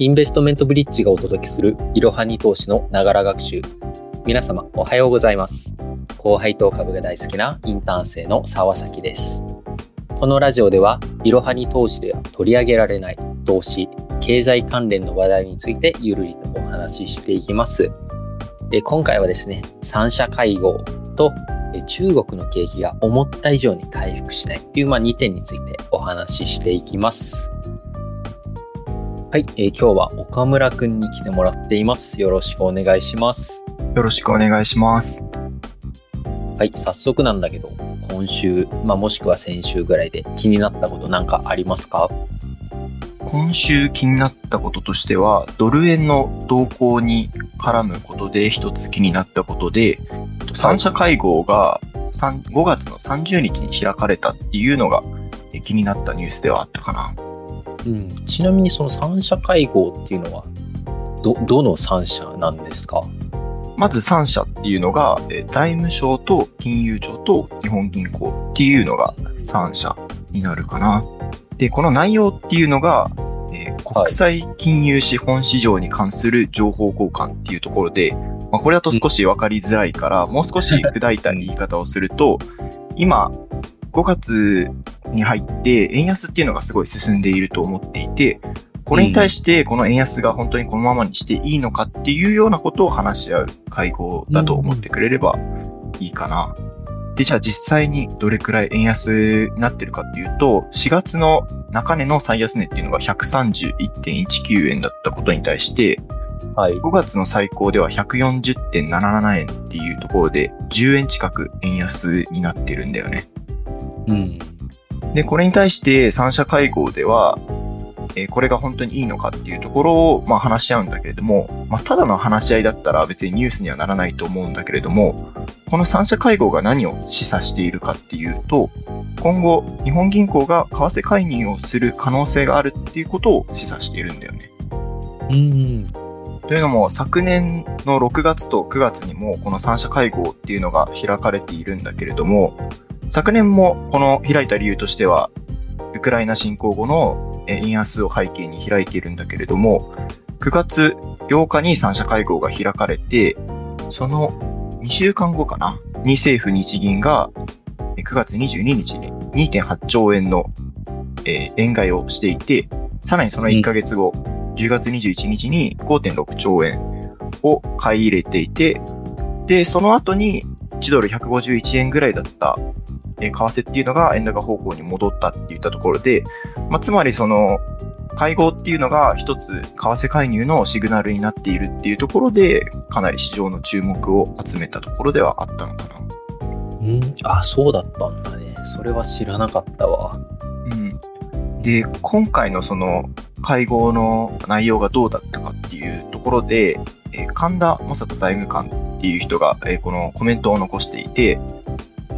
インベストメントブリッジがお届けするいろはに投資のながら学習。皆様おはようございます。高配当株が大好きなインターン生の沢崎です。このラジオでは、いろはに投資では取り上げられない投資、経済関連の話題についてゆるりとお話ししていきます。で今回はですね、三者会合と中国の景気が思った以上に回復しないという、まあ、2点についてお話ししていきます。はい、えー今日は岡村くんに来てもらっています。よろしくお願いします。よろしくお願いします。はい、早速なんだけど、今週、まあ、もしくは先週ぐらいで気になったことなんかありますか？今週気になったこととしては、ドル円の動向に絡むことで一つ気になったことで、三者会合が3 5月の30日に開かれたっていうのがえ気になったニュースではあったかな。うん、ちなみにその三者会合っていうのは、ど、どの三者なんですか？まず3社っていうのが、財務省と金融庁と日本銀行っていうのが3社になるかな。で、この内容っていうのが、えー国際金融資本市場に関する情報交換っていうところで、まあ、これだと少しわかりづらいから、もう少し砕いた言い方をすると、今、5月に入って円安っていうのがすごい進んでいると思っていて、これに対してこの円安が本当にこのままにしていいのかっていうようなことを話し合う会合だと思ってくれればいいかな。で、じゃあ実際にどれくらい円安になってるかっていうと、4月の中値の最安値っていうのが131.19円だったことに対して、はい。5月の最高では140.77円っていうところで10円近く円安になってるんだよね。うん。で、これに対して三者会合では、えーこれが本当にいいのかっていうところを、まあ、話し合うんだけれども、まあ、ただの話し合いだったら別にニュースにはならないと思うんだけれども、この三者会合が何を示唆しているかっていうと、今後、日本銀行が為替介入をする可能性があるっていうことを示唆しているんだよね。うん。というのも、昨年の6月と9月にも、この三者会合っていうのが開かれているんだけれども、昨年もこの開いた理由としては、ウクライナ侵攻後のえ円安を背景に開いているんだけれども、9月8日に三者会合が開かれて、その2週間後かなに政府日銀がえ9月22日に2.8兆円のえー円買いをしていて、さらにその1ヶ月後、10月21日に5.6兆円を買い入れていて、で、その後に1ドル151円ぐらいだった、えー為替っていうのが円高方向に戻ったっていったところで、まあ、つまりその、会合っていうのが一つ為替介入のシグナルになっているっていうところで、かなり市場の注目を集めたところではあったのかな。うん？あ、そうだったんだね。それは知らなかったわ。うん。で、今回のその会合の内容がどうだったかっていうところで、えー神田正人財務官っていう人が、えこのコメントを残していて、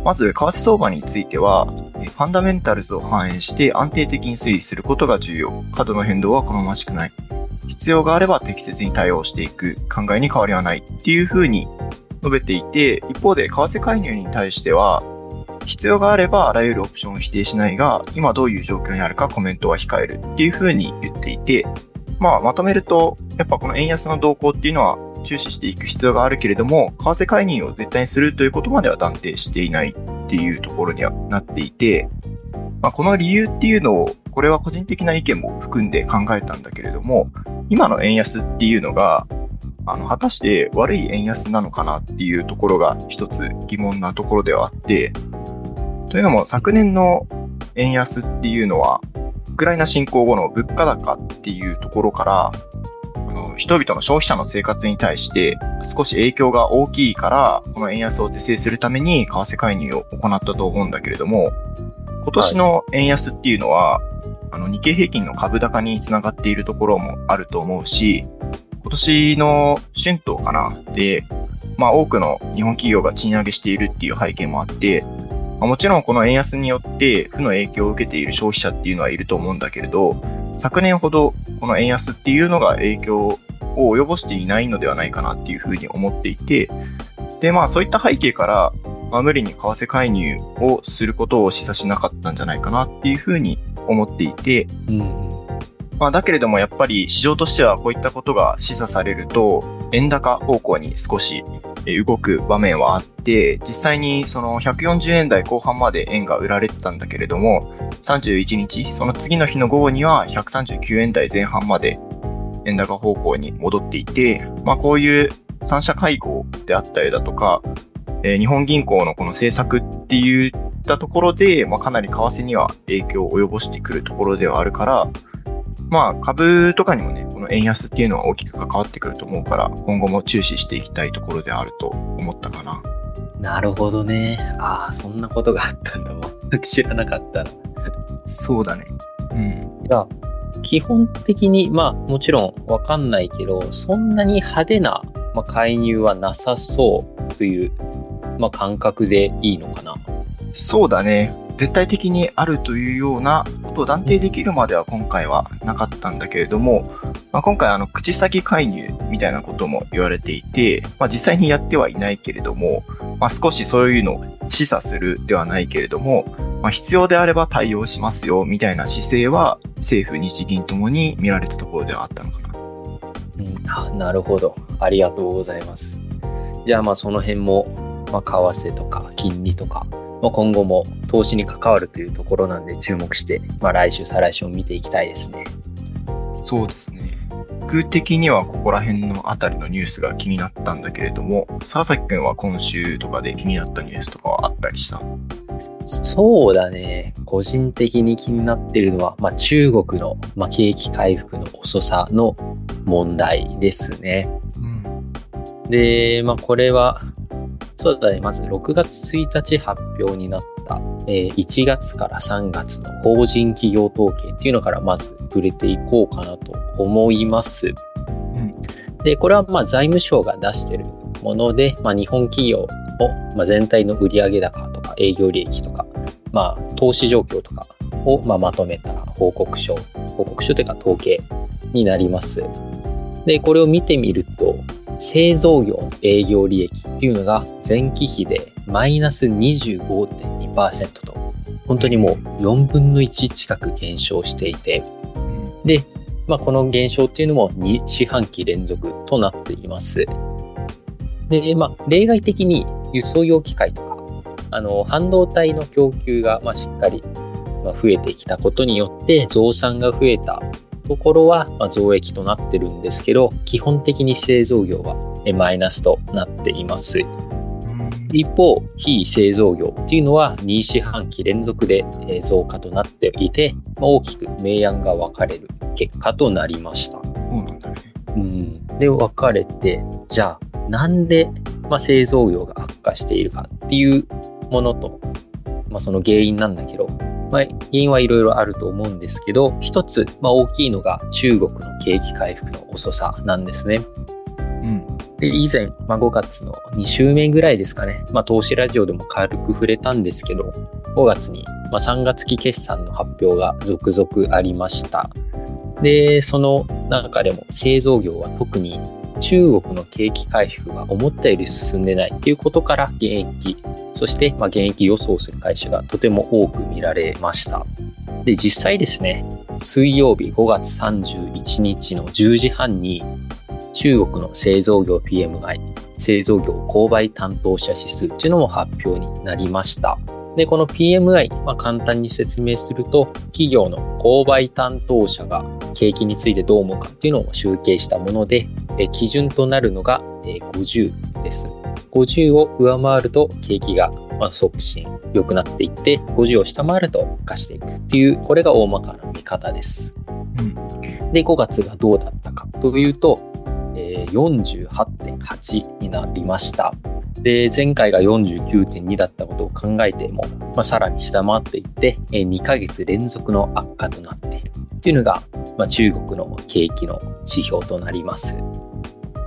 まず、為替相場については、ファンダメンタルズを反映して安定的に推移することが重要。過度の変動は好ましくない。必要があれば適切に対応していく考えに変わりはないっていうふうに述べていて、一方で為替介入に対しては、必要があればあらゆるオプションを否定しないが、今どういう状況にあるかコメントは控えるっていうふうに言っていて、まあまとめると、やっぱこの円安の動向っていうのは注視していく必要があるけれども、為替介入を絶対にするということまでは断定していないっていうところにはなっていて、まあ、この理由っていうのを、これは個人的な意見も含んで考えたんだけれども、今の円安っていうのが、あの、果たして悪い円安なのかなっていうところが一つ疑問なところではあって、というのも昨年の円安っていうのは、ウクライナ侵攻後の物価高っていうところから、人々の消費者の生活に対して少し影響が大きいから、この円安を是正するために為替介入を行ったと思うんだけれども、今年の円安っていうのは、あの日経平均の株高につながっているところもあると思うし、今年の春闘かな？で、まあ多くの日本企業が賃上げしているっていう背景もあって、まあもちろんこの円安によって負の影響を受けている消費者っていうのはいると思うんだけれど、昨年ほどこの円安っていうのが影響を及ぼしていないのではないかなっていうふうに思っていて、で、まあそういった背景から、まあ、無理に為替介入をすることを示唆しなかったんじゃないかなっていうふうに思っていて、うん。まあ、だけれどもやっぱり市場としてはこういったことが示唆されると、円高方向に少し動く場面はあって、実際にその140円台後半まで円が売られてたんだけれども、31日、その次の日の午後には139円台前半まで円高方向に戻っていて、まあこういう三者会合であったりだとか、えー、日本銀行のこの政策っていったところで、まあかなり為替には影響を及ぼしてくるところではあるから、まあ株とかにもね、この円安っていうのは大きく関わってくると思うから、今後も注視していきたいところであると思ったかな。なるほどね。ああ、そんなことがあったんだ。全く知らなかったな。そうだね。うん。じゃあ、基本的に、まあもちろんわかんないけど、そんなに派手な、まあ、介入はなさそうという、まあ、感覚でいいのかな。そうだね。絶対的にあるというようなことを断定できるまでは今回はなかったんだけれども、まあ、今回あの口先介入みたいなことも言われていて、まあ、実際にやってはいないけれども、まあ、少しそういうのを示唆するではないけれども、まあ、必要であれば対応しますよみたいな姿勢は政府、日銀ともに見られたところではあったのかな。うん、あなるほど。ありがとうございます。じゃあまあその辺も、まあ、為替とか金利とか、まあ、今後も投資に関わるというところなんで注目して、まあ、来週、再来週を見ていきたいですね。そうですね。僕的にはここら辺のあたりのニュースが気になったんだけれども、沢崎くんは今週とかで気になったニュースとかはあったりした？そうだね。個人的に気になってるのは、まあ、中国の、まあ、景気回復の遅さの問題ですね。うん、で、まあ、これは、そうだね。まず6月1日発表になった、えー、1月から3月の法人企業統計っていうのからまず触れていこうかなと思います。うん、で、これはまあ財務省が出してるもので、まあ、日本企業の、まあ、全体の売上高とか営業利益とか、まあ、投資状況とかを、まあ、まとめた報告書、報告書というか統計になります。で、これを見てみると、製造業の営業利益っていうのが前期比でマイナス25.2%と、本当にもう4分の1近く減少していて、で、まあ、この減少っていうのも2四半期連続となっています。で、まあ、例外的に輸送用機械とか、あの、半導体の供給が、ま、しっかり、増えてきたことによって、増産が増えたところは、増益となってるんですけど、基本的に製造業はマイナスとなっています。一方、非製造業っていうのは2四半期連続で増加となっていて、ま大きく明暗が分かれる結果となりました。そうなんだね。うん。で、分かれて、じゃあ、なんで、まあ、製造業が悪化しているかっていうものと、まあ、その原因なんだけど、まあ、原因はいろいろあると思うんですけど、一つ、まあ、大きいのが中国の景気回復の遅さなんですね。で以前、まあ、5月の2週目ぐらいですかね、まあ、投資ラジオでも軽く触れたんですけど、5月に、まあ、3月期決算の発表が続々ありました。で、その中でも製造業は特に中国の景気回復が思ったより進んでないっていうことから現役、そしてまあ現役予想する会社がとても多く見られました。で、実際ですね、水曜日5月31日の10時半に中国の製造業 PMI、製造業購買担当者指数というのも発表になりました。で、この PMI、まあ、簡単に説明すると、企業の購買担当者が景気についてどう思うかっていうのを集計したもので、え基準となるのが50です。50を上回ると景気が促進、良くなっていって、50を下回ると悪化していくっていう、これが大まかな見方です。うん、で、5月がどうだったかというと、えー、48.8になりました。で、前回が49.2だったことを考えても、まあ、さらに下回っていって、えー、2ヶ月連続の悪化となっているっていうのが、まあ、中国の景気の指標となります。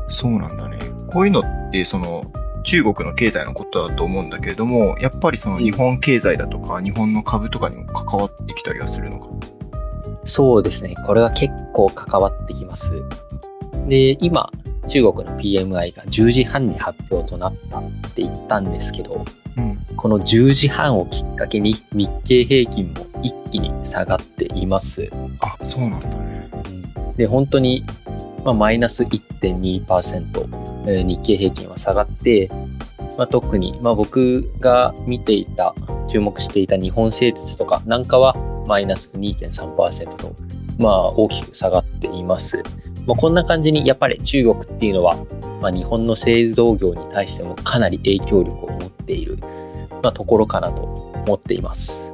そうなんだね。こういうのって、その、中国の経済のことだと思うんだけれども、やっぱりその日本経済だとか、日本の株とかにも関わってきたりはするのか？そうですね。これは結構関わってきます。で、今、中国の PMI が10時半に発表となったって言ったんですけど、うん、この10時半をきっかけに日経平均も一気に下がっています。あ、そうなんだね。で、本当に、まあ、マイナス1.2%、えー日経平均は下がって、まあ、特に、まあ、僕が見ていた、注目していた日本製鉄とかなんかはマイナス2.3%と、まあ、大きく下がっています。まあ、こんな感じに、やっぱり中国っていうのは、まあ、日本の製造業に対してもかなり影響力を持っている、まあ、ところかなと思っています。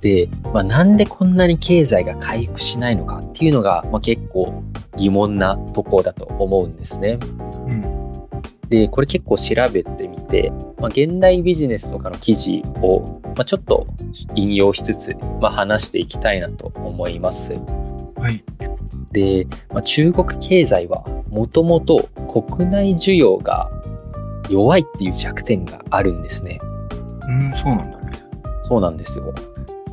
で、まあ、なんでこんなに経済が回復しないのかっていうのが、まあ、結構疑問なところだと思うんですね。うん。で、これ結構調べてみて、まあ、現代ビジネスとかの記事を、まあ、ちょっと引用しつつ、まあ、話していきたいなと思います。はい。で、まあ、中国経済はもともと国内需要が弱いっていう弱点があるんですね。うん、そうなんだね。そうなんですよ。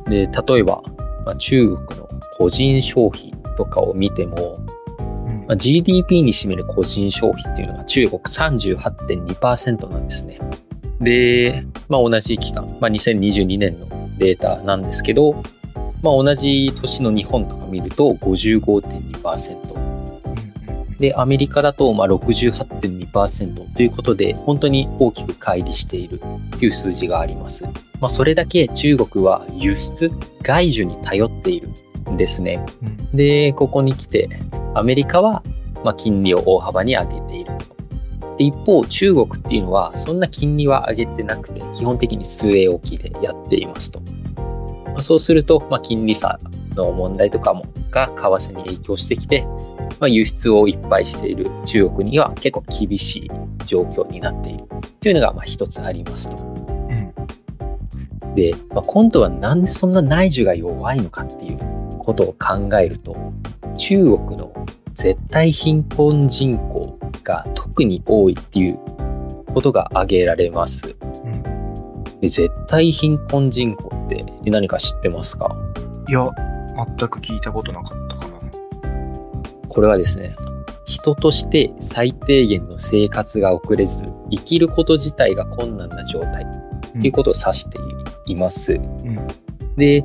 で、例えば、まあ、中国の個人消費とかを見ても、うんまあ、GDP に占める個人消費っていうのが中国38.2%なんですね。で、まあ、同じ期間、まあ、2022年のデータなんですけど、まあ、同じ年の日本とか見ると55.2%。うんうんで、アメリカだとまあ68.2%ということで、本当に大きく乖離しているという数字があります。まあ、それだけ中国は輸出、外需に頼っているんですね。うんで、ここに来て、アメリカはまあ金利を大幅に上げていると。で、一方、中国っていうのは、そんな金利は上げてなくて、基本的に据え置きでやっていますと。まあ、そうすると、まあ、金利差の問題とかも、が為替に影響してきて、まあ、輸出をいっぱいしている中国には結構厳しい状況になっているというのがまあ一つありますと。うんで、まあ、今度はなんでそんな内需が弱いのかっていうことを考えると、中国の絶対貧困人口が特に多いっていうことが挙げられます。うんで絶対貧困人口って何か知ってますか？いや、全く聞いたことなかったかな。これはですね、人として最低限の生活が送れず、生きること自体が困難な状態っていうことを指しています。うん。で、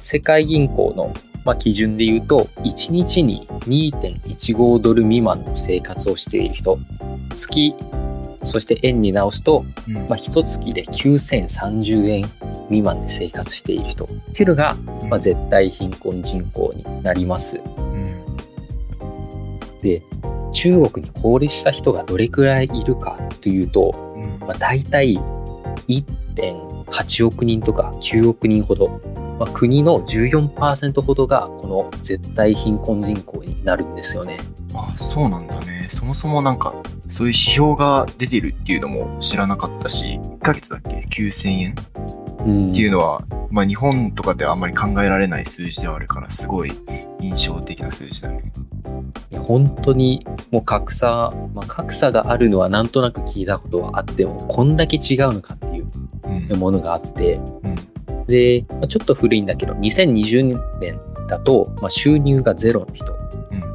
世界銀行の、まあ、基準で言うと、1日に2.15ドル未満の生活をしている人、月、そして円に直すと、うんまあ、一月で9030円未満で生活している人っていうのが、まあ、絶対貧困人口になります。うんで、中国に高齢した人がどれくらいいるかというと、うんまあ、大体1.8億人とか9億人ほど、まあ、国の14%ほどがこの絶対貧困人口になるんですよね。あ、そうなんだね。そもそもなんか、そういう指標が出てるっていうのも知らなかったし、1ヶ月だっけ ?9000 円？っうんていうのは、まあ日本とかではあんまり考えられない数字ではあるから、すごい印象的な数字だね。いや本当にもう格差、まあ、格差があるのはなんとなく聞いたことはあってもこんだけ違うのかっていううん。ものがあってうん。で、まあちょっと古いんだけど2020年だと、まあ、収入がゼロの人うん。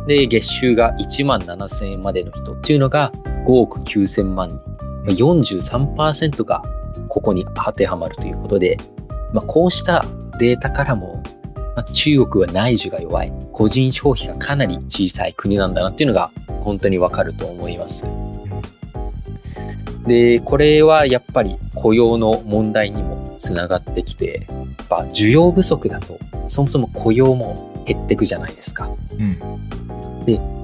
で月収が1万7000円までの人っていうのが5億9000万人、43%がここに当てはまるということで、まあ、こうしたデータからも、まあ、中国は内需が弱い個人消費がかなり小さい国なんだなっていうのが本当にわかると思います。で、これはやっぱり雇用の問題にもつながってきて、やっぱ需要不足だとそもそも雇用も減っていくじゃないですか。うん。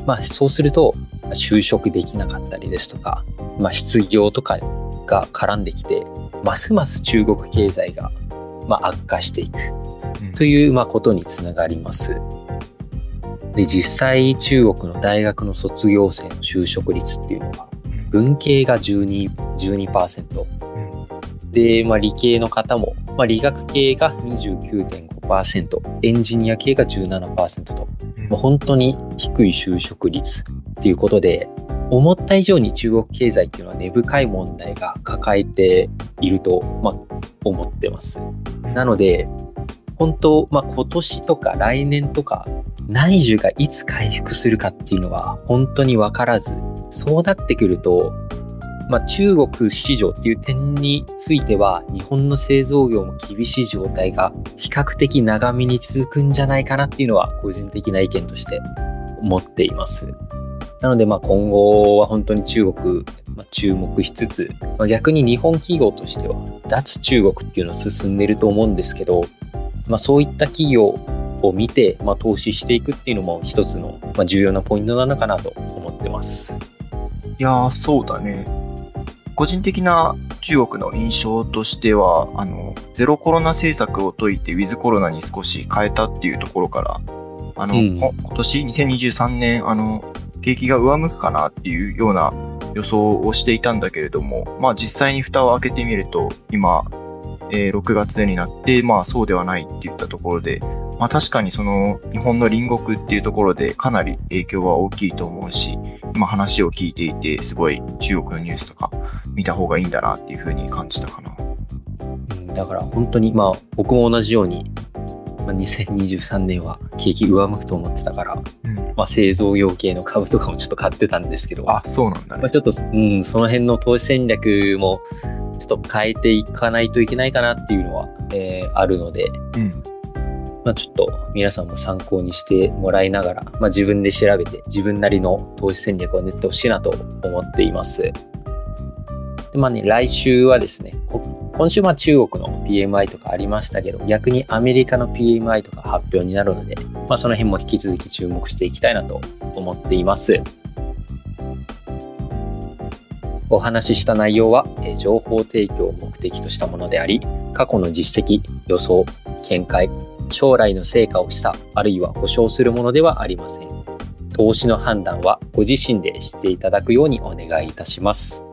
まあ、そうすると、就職できなかったりですとか、まあ、失業とかが絡んできて、ますます中国経済が、まあ、悪化していくうんという、まあ、ことにつながります。で、実際中国の大学の卒業生の就職率っていうのは、文系が12、12%、うん。で、まあ、理系の方も、まあ、理学系が29.5%、エンジニア系が17%と、うん。もう本当に低い就職率っていうことで、思った以上に中国経済っていうのは根深い問題が抱えていると、まあ、思ってます。なので、本当、まあ、今年とか来年とか、内需がいつ回復するかっていうのは本当にわからず、そうなってくると、まあ、中国市場っていう点については、日本の製造業も厳しい状態が比較的長めに続くんじゃないかなっていうのは、個人的な意見として思っています。なので、まあ、今後は本当に中国、まあ、注目しつつ、まあ、逆に日本企業としては、脱中国っていうのは進んでると思うんですけど、まあ、そういった企業を見て、まあ、投資していくっていうのも一つの、ま、重要なポイントなのかなと思ってます。いやー、そうだね。個人的な中国の印象としては、あの、ゼロコロナ政策を解いてウィズコロナに少し変えたっていうところから、あの、うん、今年2023年、あの、景気が上向くかなっていうような予想をしていたんだけれども、まあ実際に蓋を開けてみると、今、えー、6月になって、まあそうではないって言ったところで、まあ確かにその日本の隣国っていうところでかなり影響は大きいと思うし、今話を聞いていて、すごい中国のニュースとか見た方がいいんだなっていうふうに感じたかな。うん、だから本当にまあ僕も同じように、まあ、2023年は景気上向くと思ってたから、うん、まあ、製造業系の株とかもちょっと買ってたんですけど、あ、そうなんだね。まあ、ちょっと、うん、その辺の投資戦略もちょっと変えていかないといけないかなっていうのは、えー、あるので、うん、まあ、ちょっと皆さんも参考にしてもらいながら、まあ、自分で調べて自分なりの投資戦略を練ってほしいなと思っています。でまあね、来週はですね、今週は中国の PMI とかありましたけど、逆にアメリカの PMI とか発表になるので、まあ、その辺も引き続き注目していきたいなと思っています。お話しした内容は、え情報提供を目的としたものであり、過去の実績、予想、見解、将来の成果をした、あるいは保証するものではありません。投資の判断はご自身でしていただくようにお願いいたします。